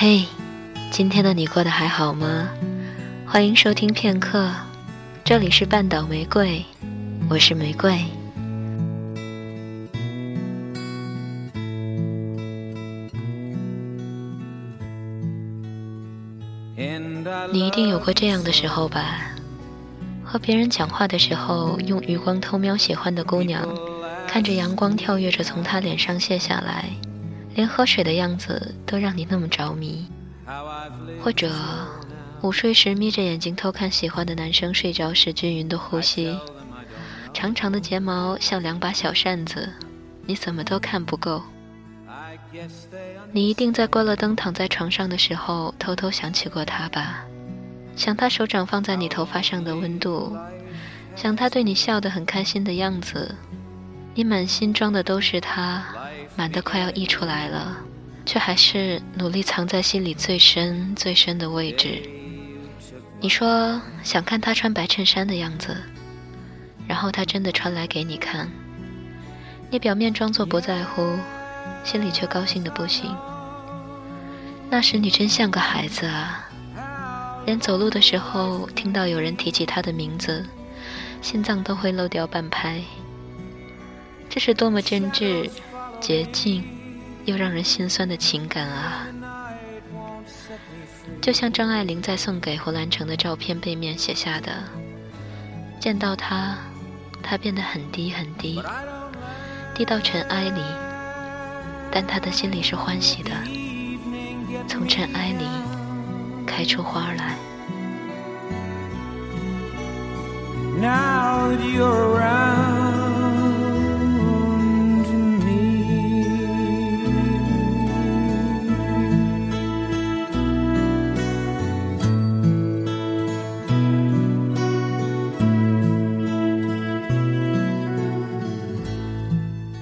嘿，今天的你过得还好吗？欢迎收听片刻，这里是半岛玫瑰，我是玫瑰。你一定有过这样的时候吧？和别人讲话的时候，用余光偷瞄喜欢的姑娘，看着阳光跳跃着从她脸上卸下来。连喝水的样子都让你那么着迷，或者午睡时眯着眼睛偷看喜欢的男生睡着时均匀的呼吸，长长的睫毛像两把小扇子，你怎么都看不够。你一定在关了灯躺在床上的时候偷偷想起过他吧？想他手掌放在你头发上的温度，想他对你笑得很开心的样子，你满心装的都是他。满的快要溢出来了，却还是努力藏在心里最深最深的位置。你说想看他穿白衬衫的样子，然后他真的穿来给你看。你表面装作不在乎，心里却高兴的不行。那时你真像个孩子啊，连走路的时候听到有人提起他的名字，心脏都会漏掉半拍。这是多么真挚！洁净又让人心酸的情感啊，就像张爱玲在送给胡兰成的照片背面写下的：“见到他，他变得很低很低，低到尘埃里，但他的心里是欢喜的，从尘埃里开出花来。” Now you're around.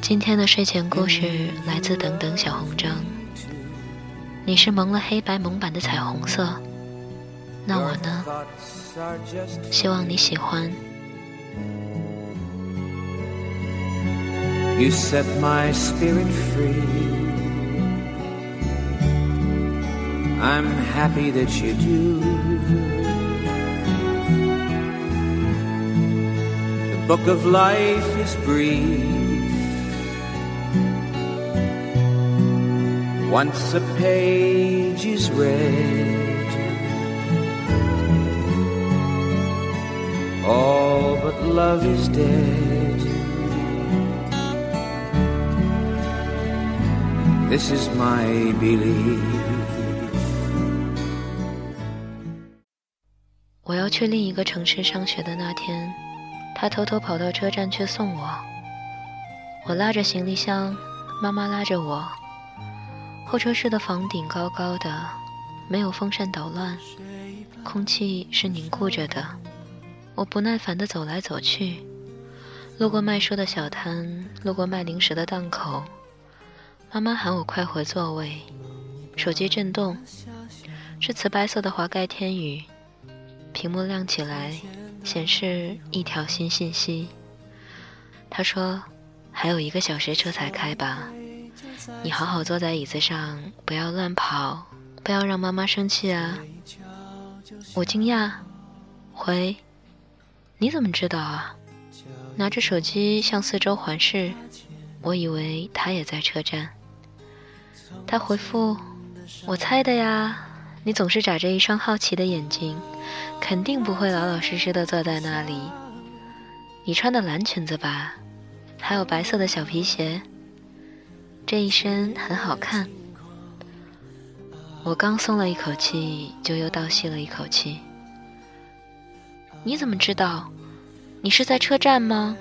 今天的睡前故事来自等等小红章。你是蒙了黑白蒙版的彩虹色，那我呢？希望你喜欢。You set my spirit free. I'm happy that you do. The book of life is brief. Once a page is read, all but love is dead. This is my belief. 我要去另一个城市上学的那天，他偷偷跑到车站去送我。我拉着行李箱，妈妈拉着我。候车室的房顶高高的，没有风扇捣乱，空气是凝固着的。我不耐烦地走来走去，路过卖书的小摊，路过卖零食的档口。妈妈喊我快回座位，手机震动，是瓷白色的华盖天宇，屏幕亮起来，显示一条新信息。他说：“还有一个小时车才开吧。”你好好坐在椅子上，不要乱跑，不要让妈妈生气啊！我惊讶，回，你怎么知道啊？拿着手机向四周环视，我以为他也在车站。他回复，我猜的呀，你总是眨着一双好奇的眼睛，肯定不会老老实实的坐在那里。你穿的蓝裙子吧，还有白色的小皮鞋。这一身很好看，我刚松了一口气，就又倒吸了一口气。你怎么知道？你是在车站吗？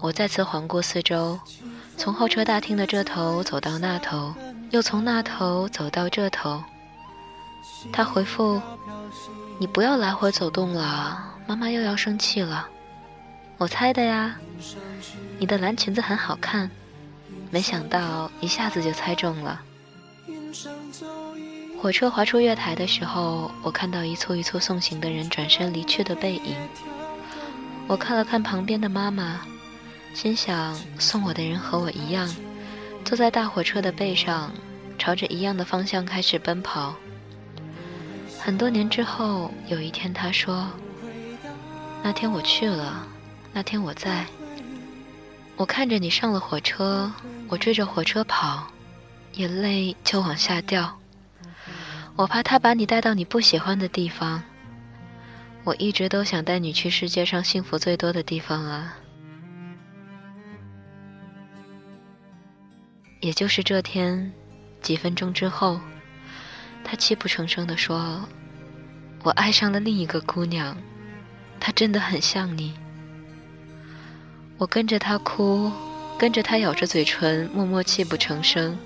我再次环顾四周，从候车大厅的这头走到那头，又从那头走到这头。他回复：“你不要来回走动了，妈妈又要生气了。”我猜的呀，你的蓝裙子很好看。没想到一下子就猜中了。火车滑出月台的时候，我看到一簇一簇送行的人转身离去的背影。我看了看旁边的妈妈，心想送我的人和我一样，坐在大火车的背上，朝着一样的方向开始奔跑。很多年之后，有一天他说：“那天我去了，那天我在。我看着你上了火车，我追着火车跑，眼泪就往下掉。我怕他把你带到你不喜欢的地方。我一直都想带你去世界上幸福最多的地方啊。”也就是这天，几分钟之后，他泣不成声地说：“我爱上了另一个姑娘，她真的很像你。”我跟着他哭，跟着他咬着嘴唇，默默泣不成声。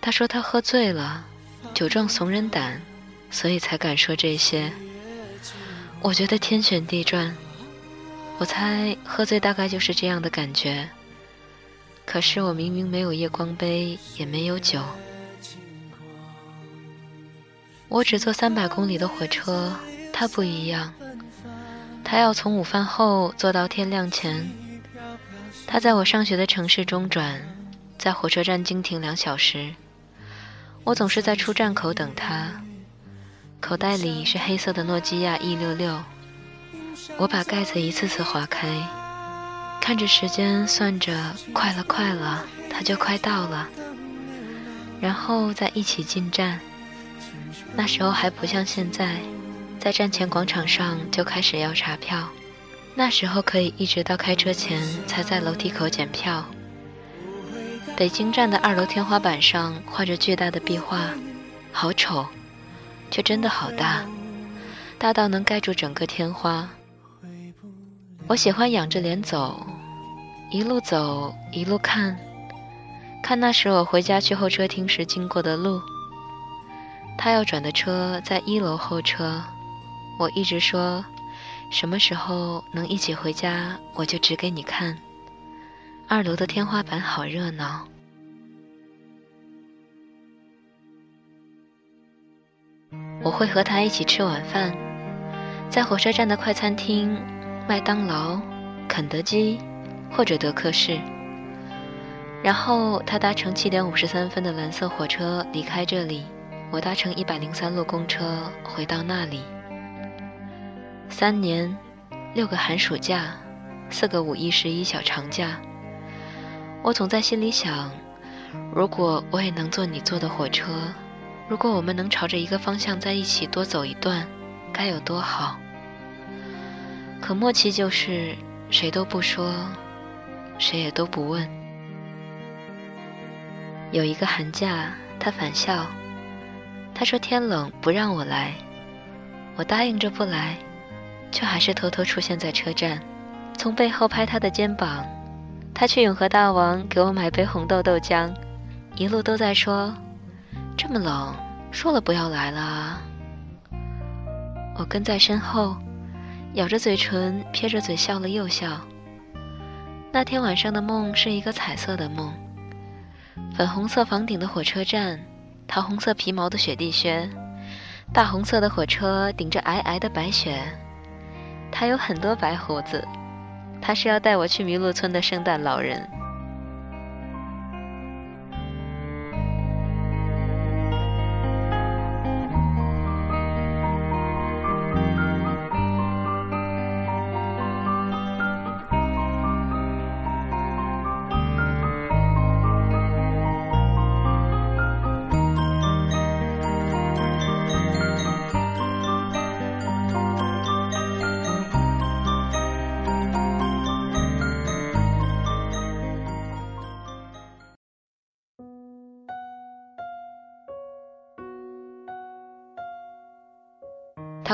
他说他喝醉了，酒壮怂人胆，所以才敢说这些。我觉得天旋地转，我猜喝醉大概就是这样的感觉。可是我明明没有夜光杯，也没有酒。我只坐三百公里的火车，他不一样。他要从午饭后坐到天亮前。他在我上学的城市中转，在火车站经停两小时。我总是在出站口等他，口袋里是黑色的诺基亚 E 六六。我把盖子一次次划开。看着时间，算着快了，快了，他就快到了。然后再一起进站。那时候还不像现在，在站前广场上就开始要查票。那时候可以一直到开车前才在楼梯口检票。北京站的二楼天花板上画着巨大的壁画，好丑，却真的好大，大到能盖住整个天花。我喜欢仰着脸走，一路走一路看，看那时我回家去候车厅时经过的路。他要转的车在一楼候车，我一直说，什么时候能一起回家，我就指给你看。二楼的天花板好热闹。我会和他一起吃晚饭，在火车站的快餐厅。麦当劳、肯德基，或者德克士。然后他搭乘七点五十三分的蓝色火车离开这里，我搭乘一百零三路公车回到那里。三年，六个寒暑假，四个五一、十一小长假。我总在心里想，如果我也能坐你坐的火车，如果我们能朝着一个方向在一起多走一段，该有多好。可默契就是谁都不说，谁也都不问。有一个寒假，他返校，他说天冷不让我来，我答应着不来，却还是偷偷出现在车站，从背后拍他的肩膀。他去永和大王给我买杯红豆豆浆，一路都在说：“这么冷，说了不要来了。”我跟在身后。咬着嘴唇，撇着嘴笑了又笑。那天晚上的梦是一个彩色的梦，粉红色房顶的火车站，桃红色皮毛的雪地靴，大红色的火车顶着皑皑的白雪。他有很多白胡子，他是要带我去麋鹿村的圣诞老人。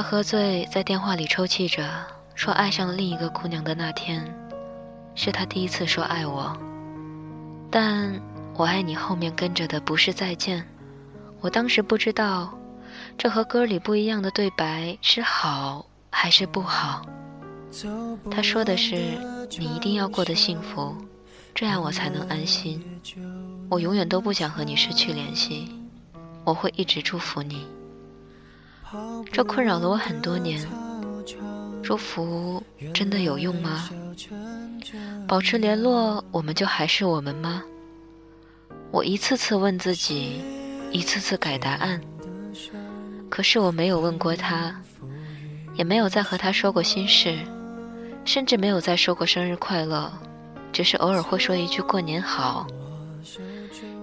喝醉，在电话里抽泣着，说爱上了另一个姑娘的那天，是他第一次说爱我。但我爱你后面跟着的不是再见，我当时不知道，这和歌里不一样的对白是好还是不好。他说的是你一定要过得幸福，这样我才能安心。我永远都不想和你失去联系，我会一直祝福你。这困扰了我很多年。祝福真的有用吗？保持联络，我们就还是我们吗？我一次次问自己，一次次改答案，可是我没有问过他，也没有再和他说过心事，甚至没有再说过生日快乐，只是偶尔会说一句过年好。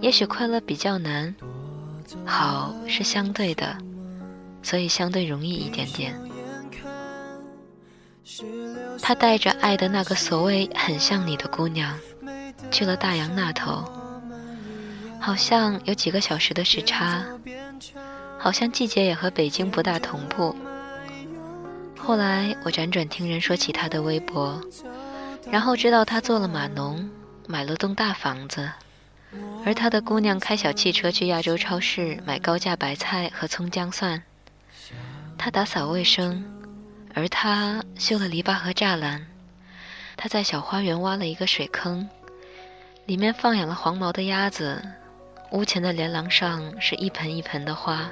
也许快乐比较难，好是相对的，所以相对容易一点点。他带着爱的那个所谓很像你的姑娘，去了大洋那头，好像有几个小时的时差，好像季节也和北京不大同步。后来我辗转听人说起他的微博，然后知道他做了码农，买了栋大房子，而他的姑娘开小汽车去亚洲超市买高价白菜和葱姜蒜，他打扫卫生。而他修了篱笆和栅栏，他在小花园挖了一个水坑，里面放养了黄毛的鸭子。屋前的连廊上是一盆一盆的花，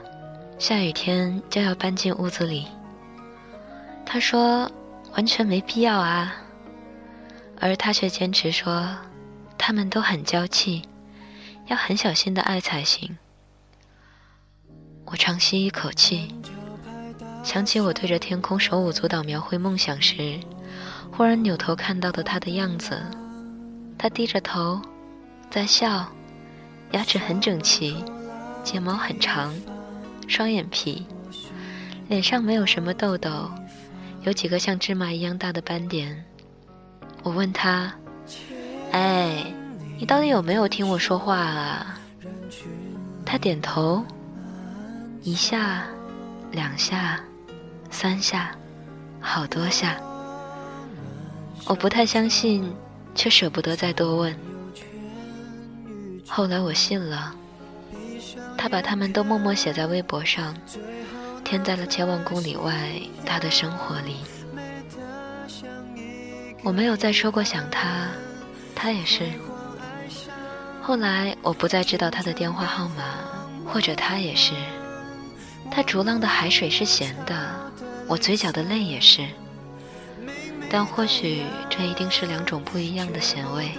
下雨天就要搬进屋子里。他说完全没必要啊，而他却坚持说他们都很娇气，要很小心的爱才行。我长吸一口气。想起我对着天空手舞足蹈描绘梦想时，忽然扭头看到的他的样子。他低着头，在笑，牙齿很整齐，睫毛很长，双眼皮，脸上没有什么痘痘，有几个像芝麻一样大的斑点。我问他：“哎，你到底有没有听我说话啊？”他点头，一下，两下。三下，好多下，我不太相信，却舍不得再多问。后来我信了，他把他们都默默写在微博上，填在了千万公里外他的生活里。我没有再说过想他，他也是。后来我不再知道他的电话号码，或者他也是。他逐浪的海水是咸的。我嘴角的泪也是，但或许这一定是两种不一样的咸味。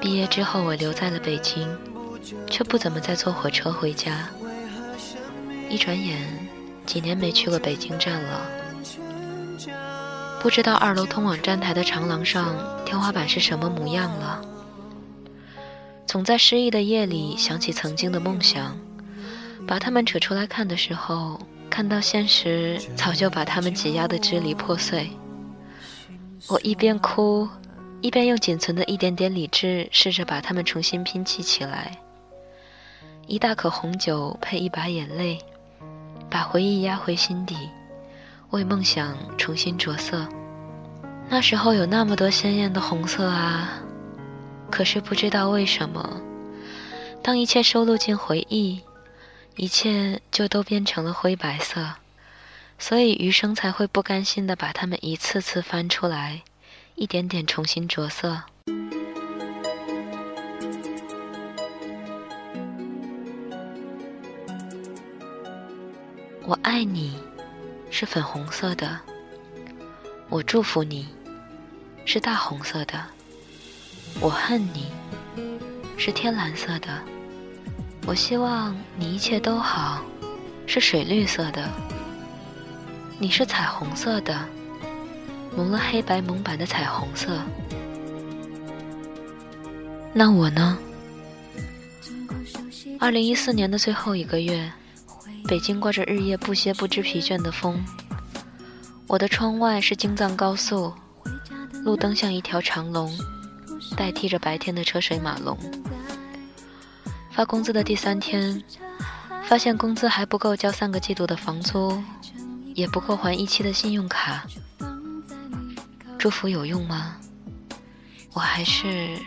毕业之后，我留在了北京，却不怎么再坐火车回家。一转眼，几年没去过北京站了。不知道二楼通往站台的长廊上天花板是什么模样了。总在失意的夜里想起曾经的梦想。把他们扯出来看的时候，看到现实早就把他们挤压得支离破碎。我一边哭，一边用仅存的一点点理智试着把他们重新拼砌起来。一大口红酒配一把眼泪，把回忆压回心底，为梦想重新着色。那时候有那么多鲜艳的红色啊，可是不知道为什么，当一切收录进回忆。一切就都变成了灰白色，所以余生才会不甘心的把它们一次次翻出来，一点点重新着色。我爱你，是粉红色的；我祝福你，是大红色的；我恨你，是天蓝色的。我希望你一切都好，是水绿色的。你是彩虹色的，蒙了黑白蒙版的彩虹色。那我呢？二零一四年的最后一个月，北京刮着日夜不歇、不知疲倦的风。我的窗外是京藏高速，路灯像一条长龙，代替着白天的车水马龙。发工资的第三天，发现工资还不够交三个季度的房租，也不够还一期的信用卡。祝福有用吗？我还是，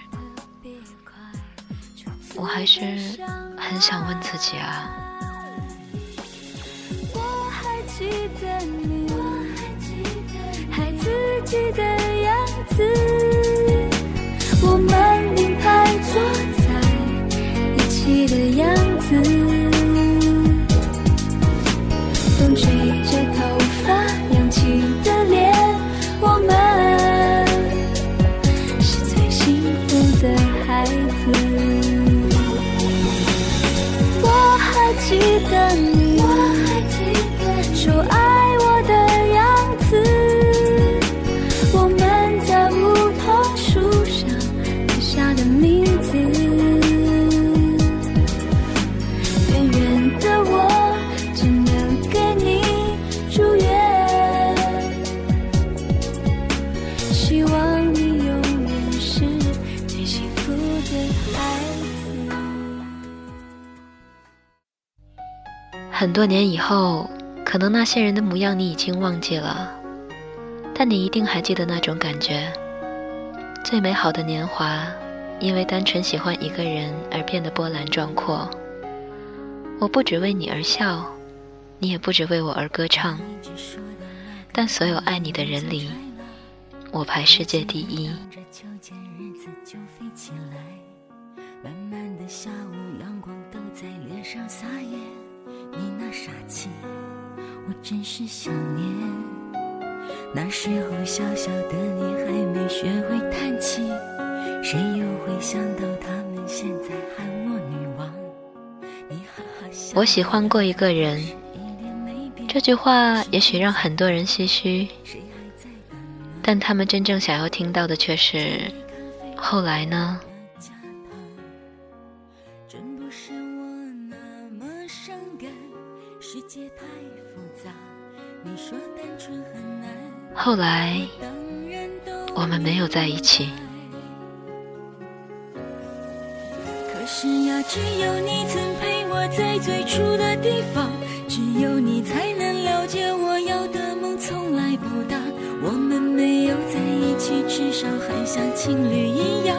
我还是很想问自己啊。我还记得你，还自己的样子，很多年以后，可能那些人的模样你已经忘记了，但你一定还记得那种感觉。最美好的年华，因为单纯喜欢一个人而变得波澜壮阔。我不只为你而笑，你也不只为我而歌唱，但所有爱你的人里，我排世界第一。慢慢的下午，阳光都在脸上撒野。你那傻气，我真是想念。那时候小小的你还没学会叹气，谁又会想到他们现在喊我女王？你哈哈笑。我喜欢过一个人，这句话也许让很多人唏嘘，但他们真正想要听到的却是后来呢？真不是我伤感，世界太复杂。你说单纯很难，后来我们没有在一起。可是呀，只有你曾陪我在最初的地方，只有你才能了解我要的梦从来不大。我们没有在一起，至少还像情侣一样。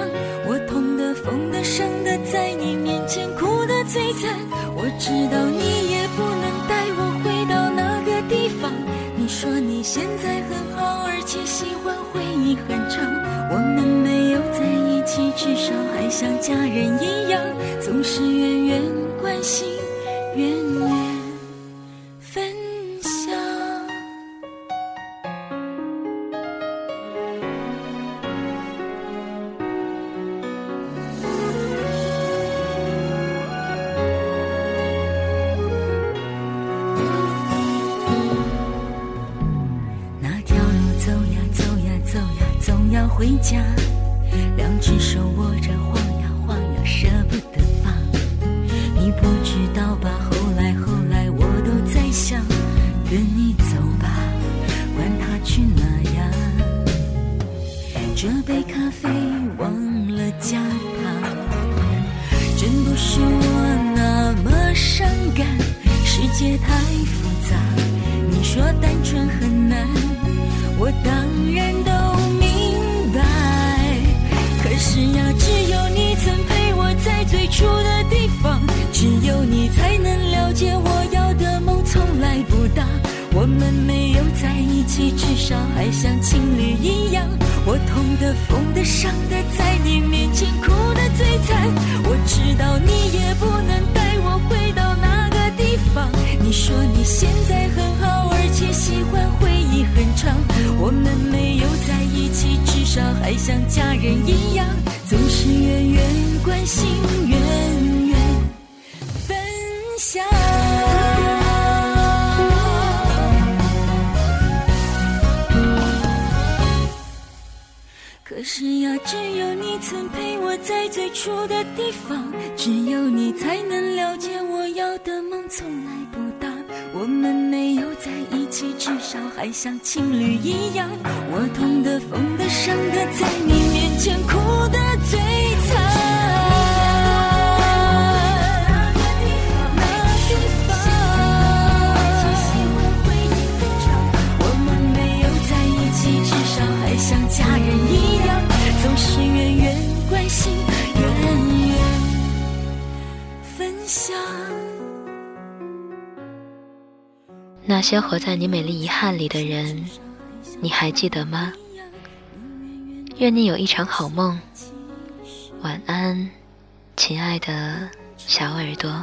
知道你也不能带我回到那个地方。你说你现在很好，而且喜欢回忆很长。我们没有在一起，至少还像家人一样，总是远远关心，远远你不痛的、疯的、伤的，在你面前哭的最惨。我知道你也不能带我回到那个地方。你说你现在很好，而且喜欢回忆很长。我们没有在一起，至少还像家人一样，总是远远关心，远远分享。是呀，只有你曾陪我在最初的地方，只有你才能了解我要的梦从来不大。我们没有在一起，至少还像情侣一样。我痛的、疯的、伤的，在你面前哭的最惨。那些活在你美丽遗憾里的人，你还记得吗？愿你有一场好梦，晚安，亲爱的小耳朵。